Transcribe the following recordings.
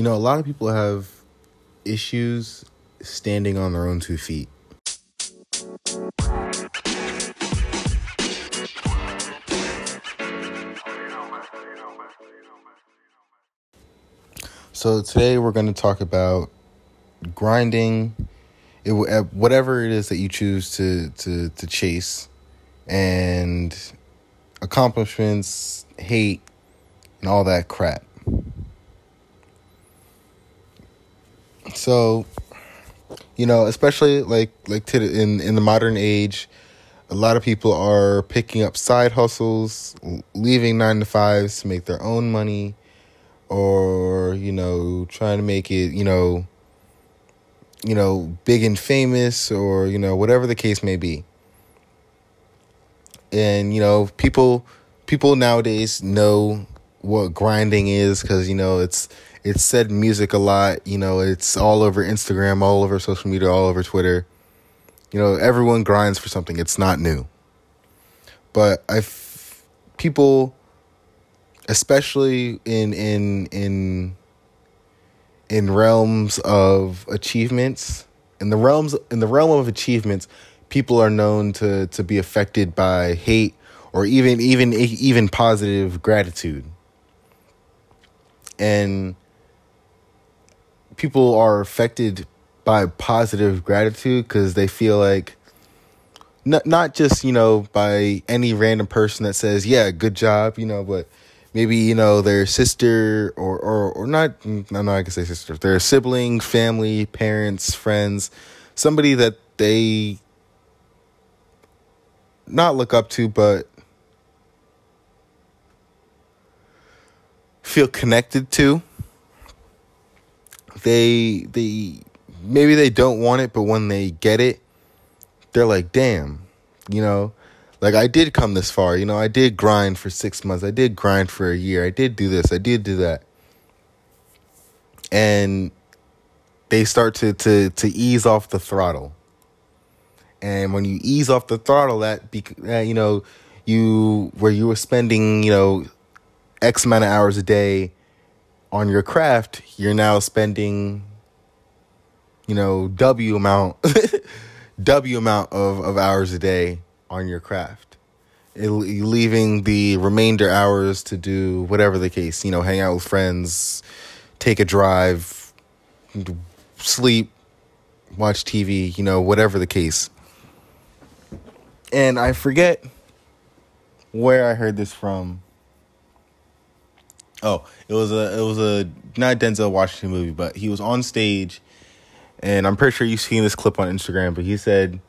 You know, a lot of people have issues standing on their own two feet. So today we're going to talk about grinding, it, whatever it is that you choose to to to chase, and accomplishments, hate, and all that crap. So, you know, especially like like to in in the modern age, a lot of people are picking up side hustles, leaving 9 to 5s to make their own money or, you know, trying to make it, you know, you know, big and famous or, you know, whatever the case may be. And, you know, people people nowadays know what grinding is cuz you know, it's it's said music a lot. You know, it's all over Instagram, all over social media, all over Twitter. You know, everyone grinds for something. It's not new. But I, people, especially in in in in realms of achievements, in the realms in the realm of achievements, people are known to to be affected by hate or even even even positive gratitude. And people are affected by positive gratitude because they feel like not not just you know by any random person that says yeah good job you know but maybe you know their sister or or or not no no I can say sister their sibling family parents friends somebody that they not look up to but feel connected to they they maybe they don't want it, but when they get it, they're like, damn, you know, like I did come this far, you know, I did grind for six months, I did grind for a year, I did do this, I did do that. And they start to to to ease off the throttle. And when you ease off the throttle, that be, you know, you where you were spending, you know, X amount of hours a day on your craft, you're now spending, you know, W amount, W amount of, of hours a day on your craft. It, leaving the remainder hours to do whatever the case, you know, hang out with friends, take a drive, sleep, watch TV, you know, whatever the case. And I forget where I heard this from Oh, it was a it was a not Denzel Washington movie, but he was on stage, and I'm pretty sure you've seen this clip on Instagram. But he said,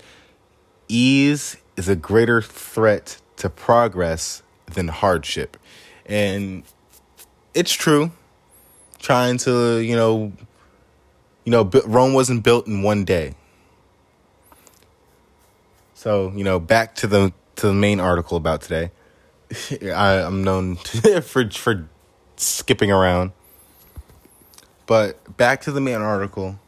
"Ease is a greater threat to progress than hardship," and it's true. Trying to you know, you know, Rome wasn't built in one day. So you know, back to the to the main article about today. I, I'm known for for skipping around. But back to the main article.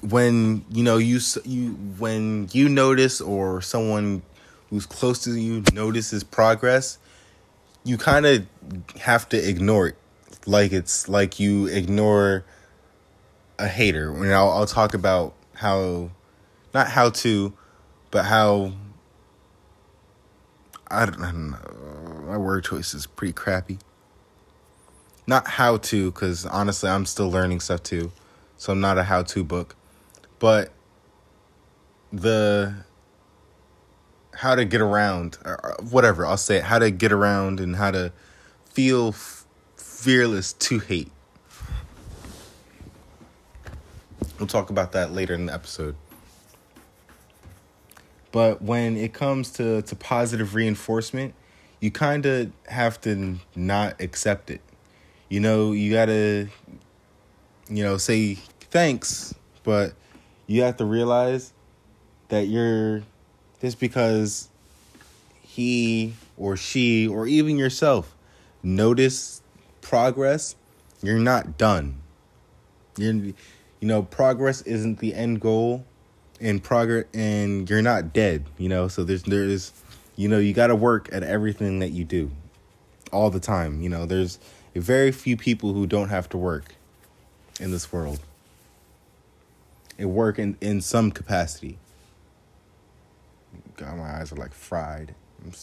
When you know you you when you notice or someone who's close to you notices progress, you kind of have to ignore it, like it's like you ignore a hater. And I'll, I'll talk about how, not how to, but how I don't, I don't know. My word choice is pretty crappy. Not how to, because honestly, I'm still learning stuff too. So I'm not a how to book. But the how to get around, or whatever, I'll say it, how to get around and how to feel f- fearless to hate. We'll talk about that later in the episode. But when it comes to, to positive reinforcement, you kind of have to not accept it. You know, you got to, you know, say thanks, but you have to realize that you're just because he or she or even yourself notice progress, you're not done. You're, you know, progress isn't the end goal in progress and you're not dead, you know. So there's there's you know, you got to work at everything that you do. all the time. You know, there's very few people who don't have to work in this world. It work in, in some capacity. God, my eyes are like fried.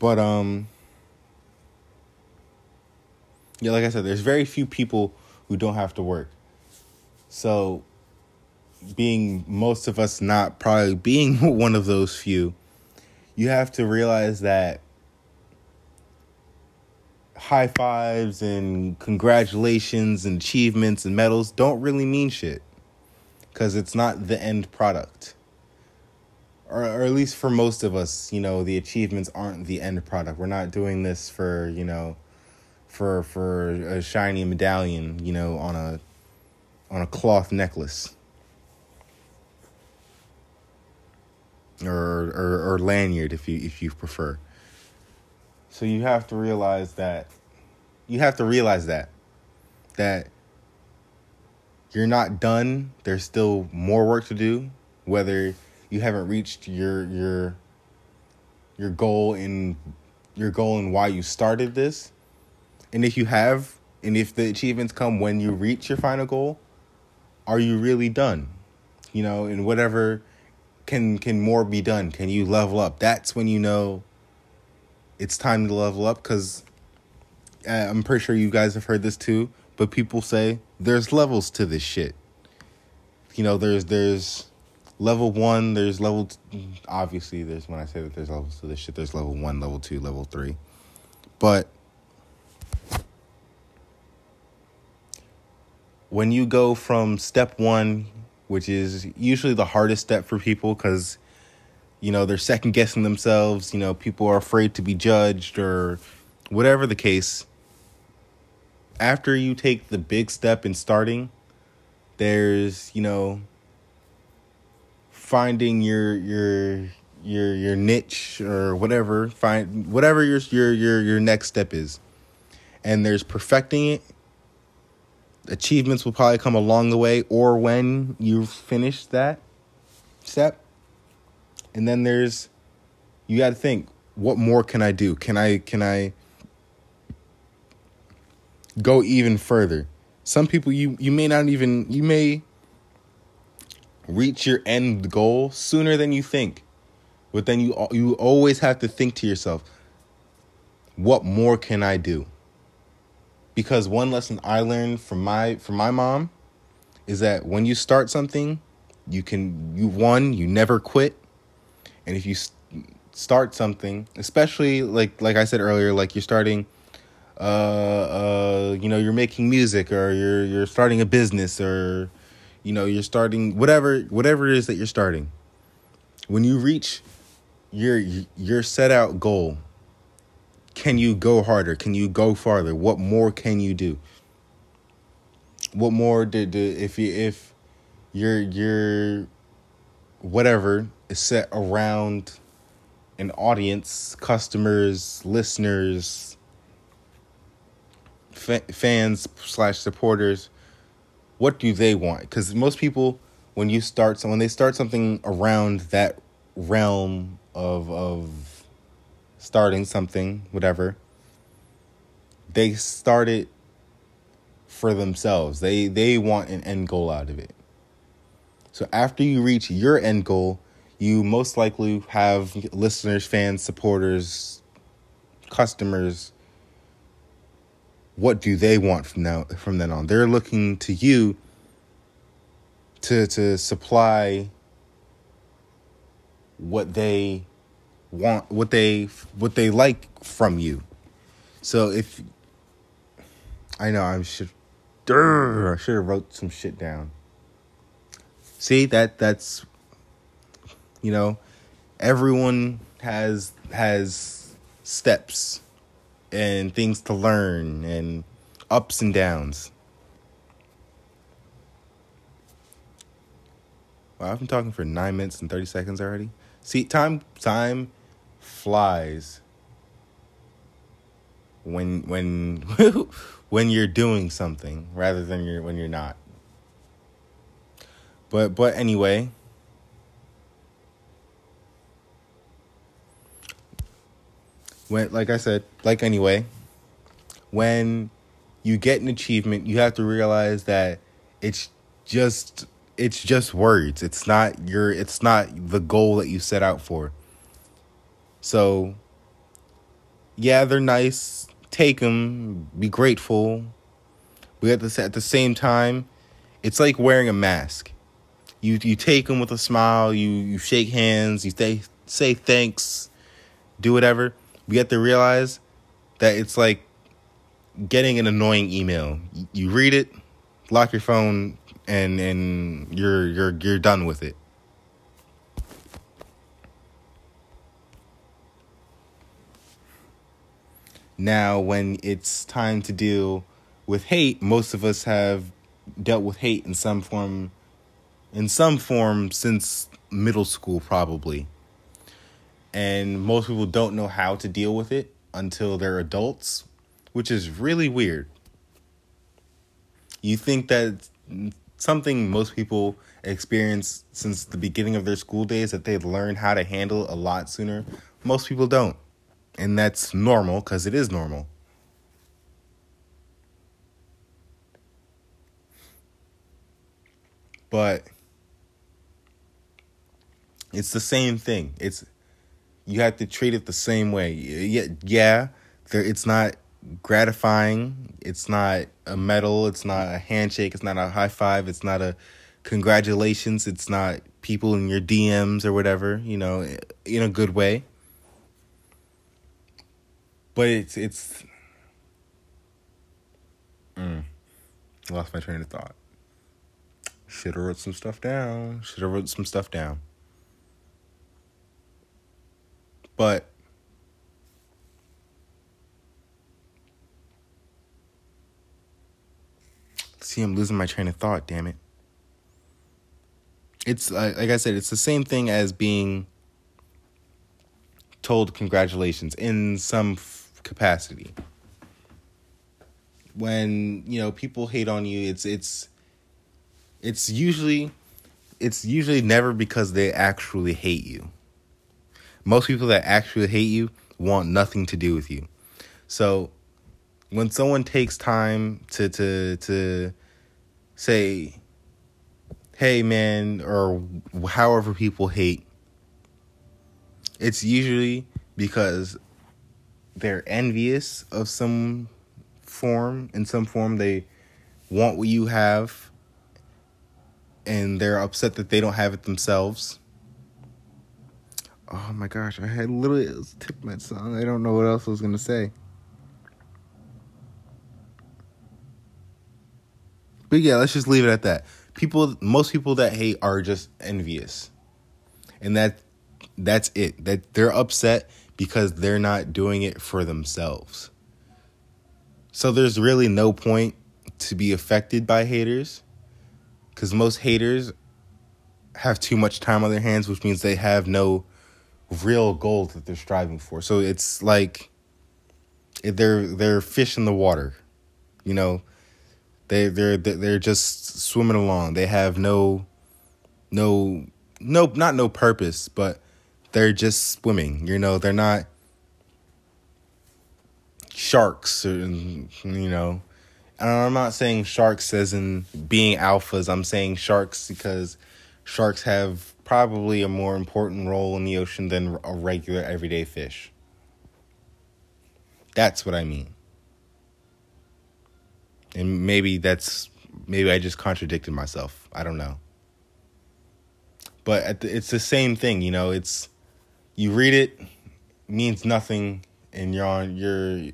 but um yeah, like I said, there's very few people who don't have to work. So being most of us not probably being one of those few, you have to realize that high fives and congratulations and achievements and medals don't really mean shit because it's not the end product. Or, or at least for most of us, you know, the achievements aren't the end product. We're not doing this for, you know, for for a shiny medallion, you know, on a on a cloth necklace. Or, or or lanyard if you if you prefer. So you have to realize that you have to realize that that you're not done. There's still more work to do. Whether you haven't reached your your your goal in your goal and why you started this, and if you have, and if the achievements come when you reach your final goal, are you really done? You know, in whatever can can more be done? Can you level up? That's when you know it's time to level up because uh, I'm pretty sure you guys have heard this too. But people say there's levels to this shit. You know, there's there's level one. There's level. T- obviously, there's when I say that there's levels to this shit. There's level one, level two, level three. But when you go from step one, which is usually the hardest step for people because you know they're second guessing themselves you know people are afraid to be judged or whatever the case. After you take the big step in starting there's you know finding your your your your niche or whatever find whatever your your your your next step is. And there's perfecting it achievements will probably come along the way or when you finish that step. And then there's you got to think what more can i do? Can i can i go even further? Some people you you may not even you may reach your end goal sooner than you think but then you you always have to think to yourself what more can i do because one lesson i learned from my from my mom is that when you start something you can you one you never quit and if you start something, especially like like I said earlier, like you're starting uh uh you know, you're making music or you're you're starting a business or you know, you're starting whatever whatever it is that you're starting. When you reach your your set out goal, can you go harder? Can you go farther? What more can you do? What more did, did if you if you're you're whatever is set around an audience, customers, listeners, fa- fans slash supporters. What do they want? Because most people, when you start, so when they start something around that realm of of starting something, whatever, they start it for themselves. They they want an end goal out of it. So after you reach your end goal, you most likely have listeners, fans, supporters, customers. What do they want from now from then on? They're looking to you to to supply what they want what they what they like from you. So if I know I should I should have wrote some shit down. See that that's you know, everyone has has steps and things to learn and ups and downs. Wow, I've been talking for nine minutes and thirty seconds already. See, time time flies when when when you're doing something rather than you're when you're not. But but anyway, when like I said, like anyway, when you get an achievement, you have to realize that it's just it's just words. It's not your it's not the goal that you set out for. So yeah, they're nice. Take them, be grateful. But at the at the same time, it's like wearing a mask. You you take them with a smile, you you shake hands, you say say thanks, do whatever. We have to realize that it's like getting an annoying email. You read it, lock your phone, and and you're you're you're done with it. Now, when it's time to deal with hate, most of us have dealt with hate in some form in some form since middle school probably. And most people don't know how to deal with it until they're adults, which is really weird. You think that something most people experience since the beginning of their school days that they'd learn how to handle a lot sooner. Most people don't. And that's normal because it is normal. But it's the same thing. It's you have to treat it the same way. Yeah, yeah, there it's not gratifying. It's not a medal, it's not a handshake, it's not a high five, it's not a congratulations, it's not people in your DMs or whatever, you know, in a good way but it's it's. Mm, lost my train of thought. Should have wrote some stuff down. Should have wrote some stuff down. But see, I'm losing my train of thought. Damn it. It's like I said, it's the same thing as being told congratulations in some capacity. When, you know, people hate on you, it's it's it's usually it's usually never because they actually hate you. Most people that actually hate you want nothing to do with you. So when someone takes time to to to say hey man or however people hate it's usually because they're envious of some form in some form they want what you have and they're upset that they don't have it themselves. Oh my gosh i had literally tipped my song i don't know what else i was gonna say. But yeah let's just leave it at that. People most people that hate are just envious. And that that's it. That they're upset because they're not doing it for themselves. So there's really no point to be affected by haters because most haters have too much time on their hands, which means they have no real goals that they're striving for. So it's like they're they're fish in the water, you know. They they're they're just swimming along. They have no no no not no purpose, but they're just swimming. You know, they're not sharks, you know. And I'm not saying sharks as in being alphas. I'm saying sharks because sharks have probably a more important role in the ocean than a regular everyday fish. That's what I mean. And maybe that's maybe I just contradicted myself. I don't know. But the, it's the same thing, you know. It's you read it means nothing and you're on you're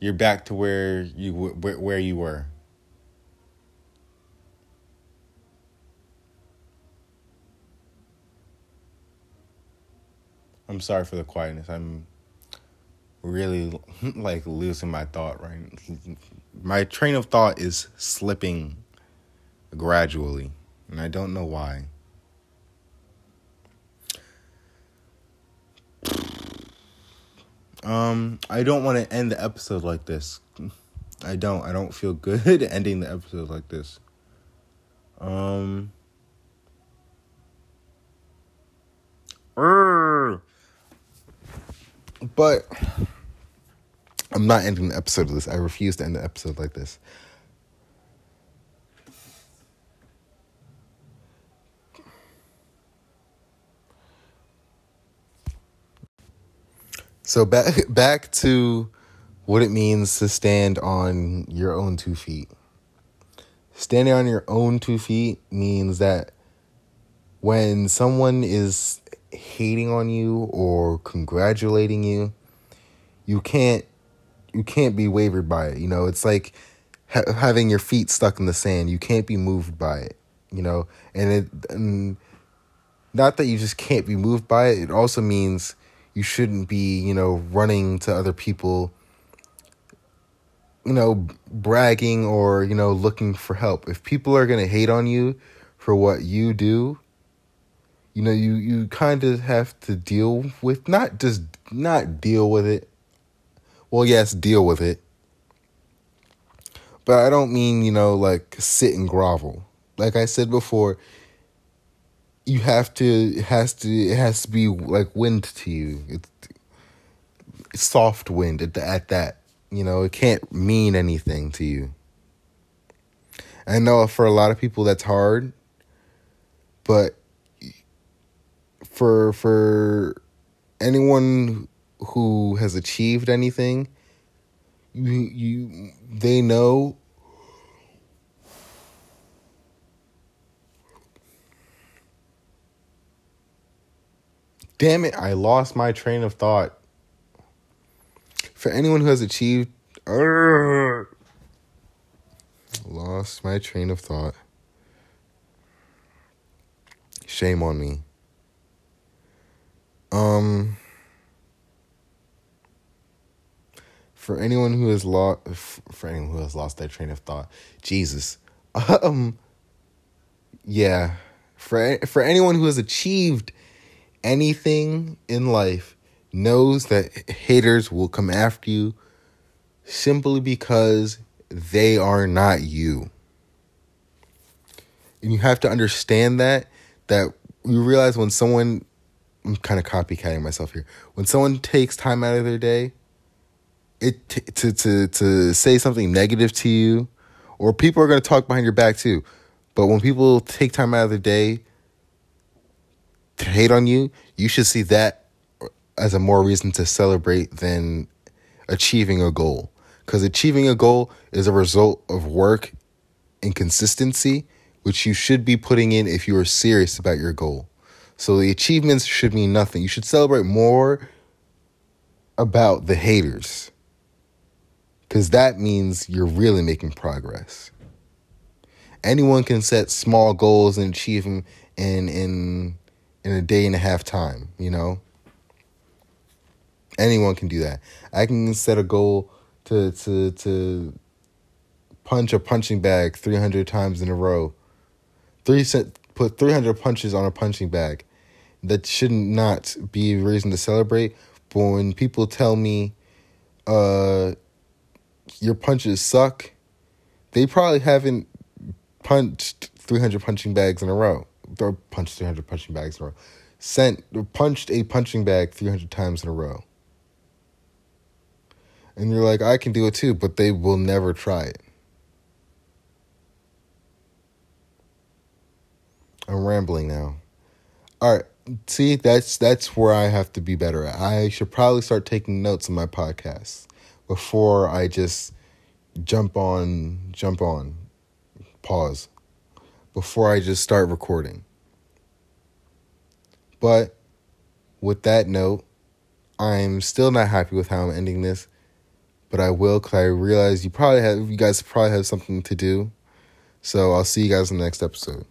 you're back to where you where, where you were I'm sorry for the quietness. I'm really like losing my thought right. My train of thought is slipping gradually, and I don't know why. Um, I don't want to end the episode like this. I don't. I don't feel good ending the episode like this. Um. But I'm not ending the episode of this. I refuse to end the episode like this. So back back to what it means to stand on your own two feet. Standing on your own two feet means that when someone is hating on you or congratulating you, you can't you can't be wavered by it. You know, it's like ha- having your feet stuck in the sand. You can't be moved by it. You know, and it and not that you just can't be moved by it. It also means you shouldn't be, you know, running to other people, you know, bragging or you know looking for help. If people are gonna hate on you for what you do, you know, you you kind of have to deal with not just not deal with it well, yes, deal with it. But I don't mean, you know, like sit and grovel. Like I said before, you have to it has to it has to be like wind to you. It's, soft wind at, the, at that. You know, it can't mean anything to you. I know for a lot of people that's hard, but for for anyone who has achieved anything, you you they know Damn it, I lost my train of thought. For anyone who has achieved uh, lost my train of thought. Shame on me. Um for anyone who has lost for anyone who has lost their train of thought jesus um yeah for for anyone who has achieved anything in life knows that haters will come after you simply because they are not you and you have to understand that that you realize when someone I'm kind of copycatting myself here when someone takes time out of their day it t- to to to say something negative to you, or people are going to talk behind your back too. But when people take time out of their day hate on you, you should see that as a more reason to celebrate than achieving a goal. Because achieving a goal is a result of work and consistency, which you should be putting in if you are serious about your goal. So the achievements should mean nothing. You should celebrate more about the haters because that means you're really making progress. Anyone can set small goals and achieve them in in in a day and a half time. You know, anyone can do that. I can set a goal to to to punch a punching bag 300 times in a row. Three set put 300 punches on a punching bag. That should not not be a reason to celebrate. But when people tell me, uh, your punches suck, they probably haven't punched 300 punching bags in a row. Or punched 300 punching bags in a row. Sent, punched a punching bag 300 times in a row. And you're like, I can do it too, but they will never try it. I'm rambling now. All right. See, that's that's where I have to be better at. I should probably start taking notes on my podcast before I just jump on, jump on, pause, before I just start recording. But with that note, I'm still not happy with how I'm ending this, but I will because I realize you probably have, you guys probably have something to do. So I'll see you guys in the next episode.